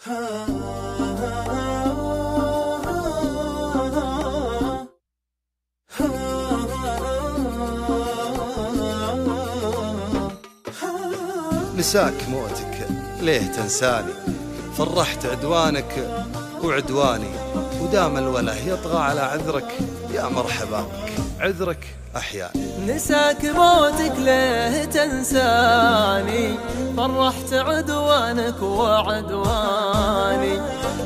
نساك موتك ليه تنساني؟ فرحت عدوانك وعدواني. ودام الوله يطغى على عذرك يا مرحبا بك عذرك احيا نساك موتك ليه تنساني؟ فرحت عدوانك وعدواني.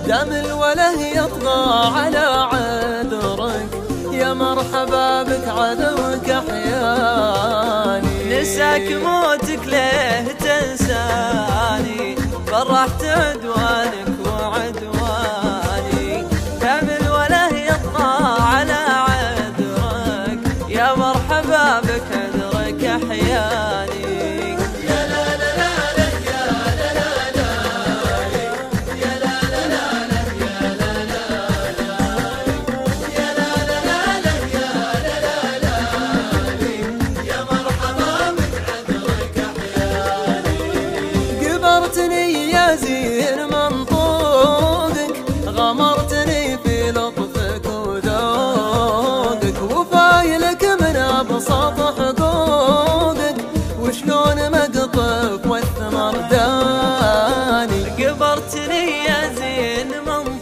دام الوله يطغى على عذرك يا مرحبا بك عدوك أحياني. نساك موتك ليه تنساني؟ فرحت ध्यान غمرتني من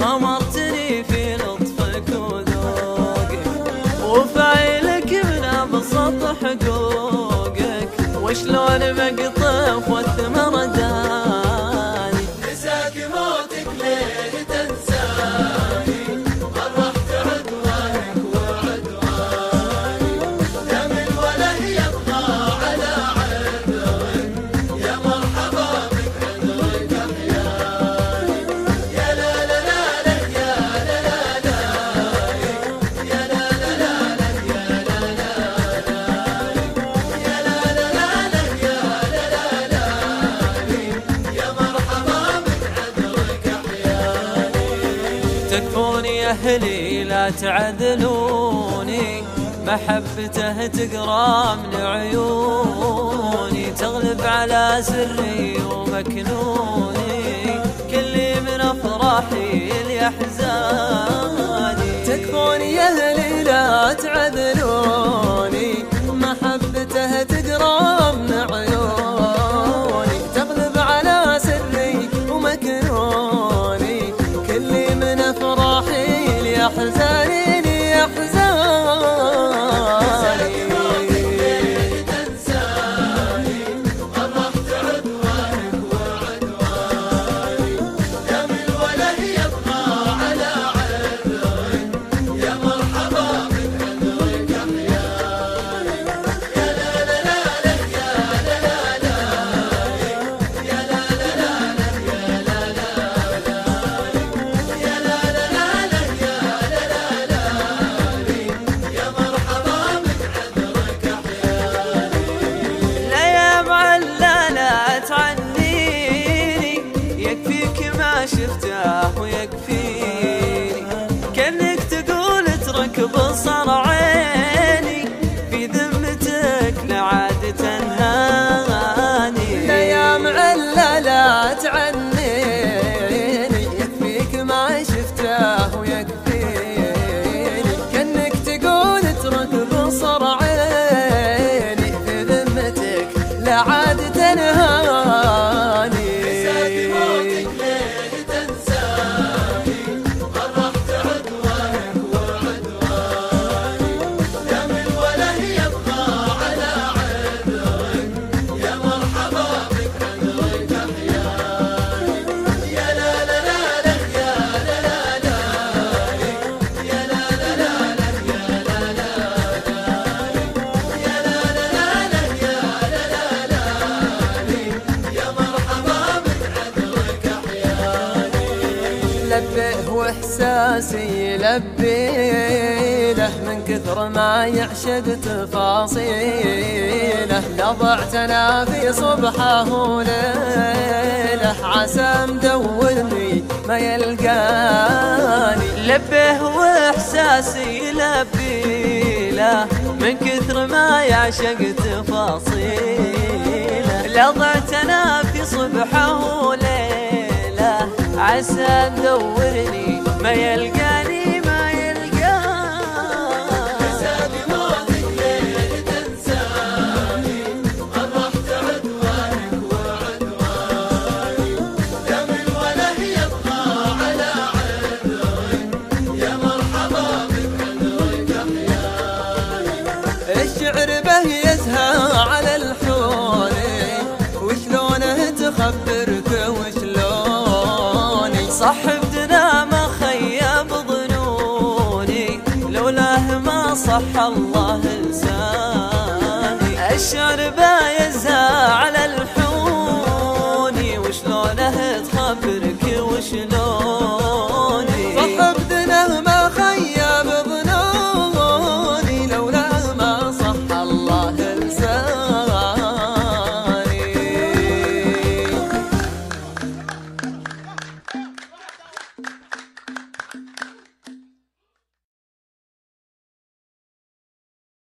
غمرتني في لطفك وذوقك وشلون بقطع أهلي لا تعذلوني محبته تقرأ من عيوني تغلب على سري ومكنوني كل من أفراحي لأحزاني تكفوني أهلي لا تعذلوني. down. راسي يلبيله من كثر ما يعشق تفاصيله. لضعت أنا في صبحه وليله عسى مدورني ما يلقاني. لبه وإحساسي لبيله من كثر ما يعشق تفاصيله. لضعت أنا في صبحه وليله عسى تدورني ما يلقى صح الله لساني. أشعر بأي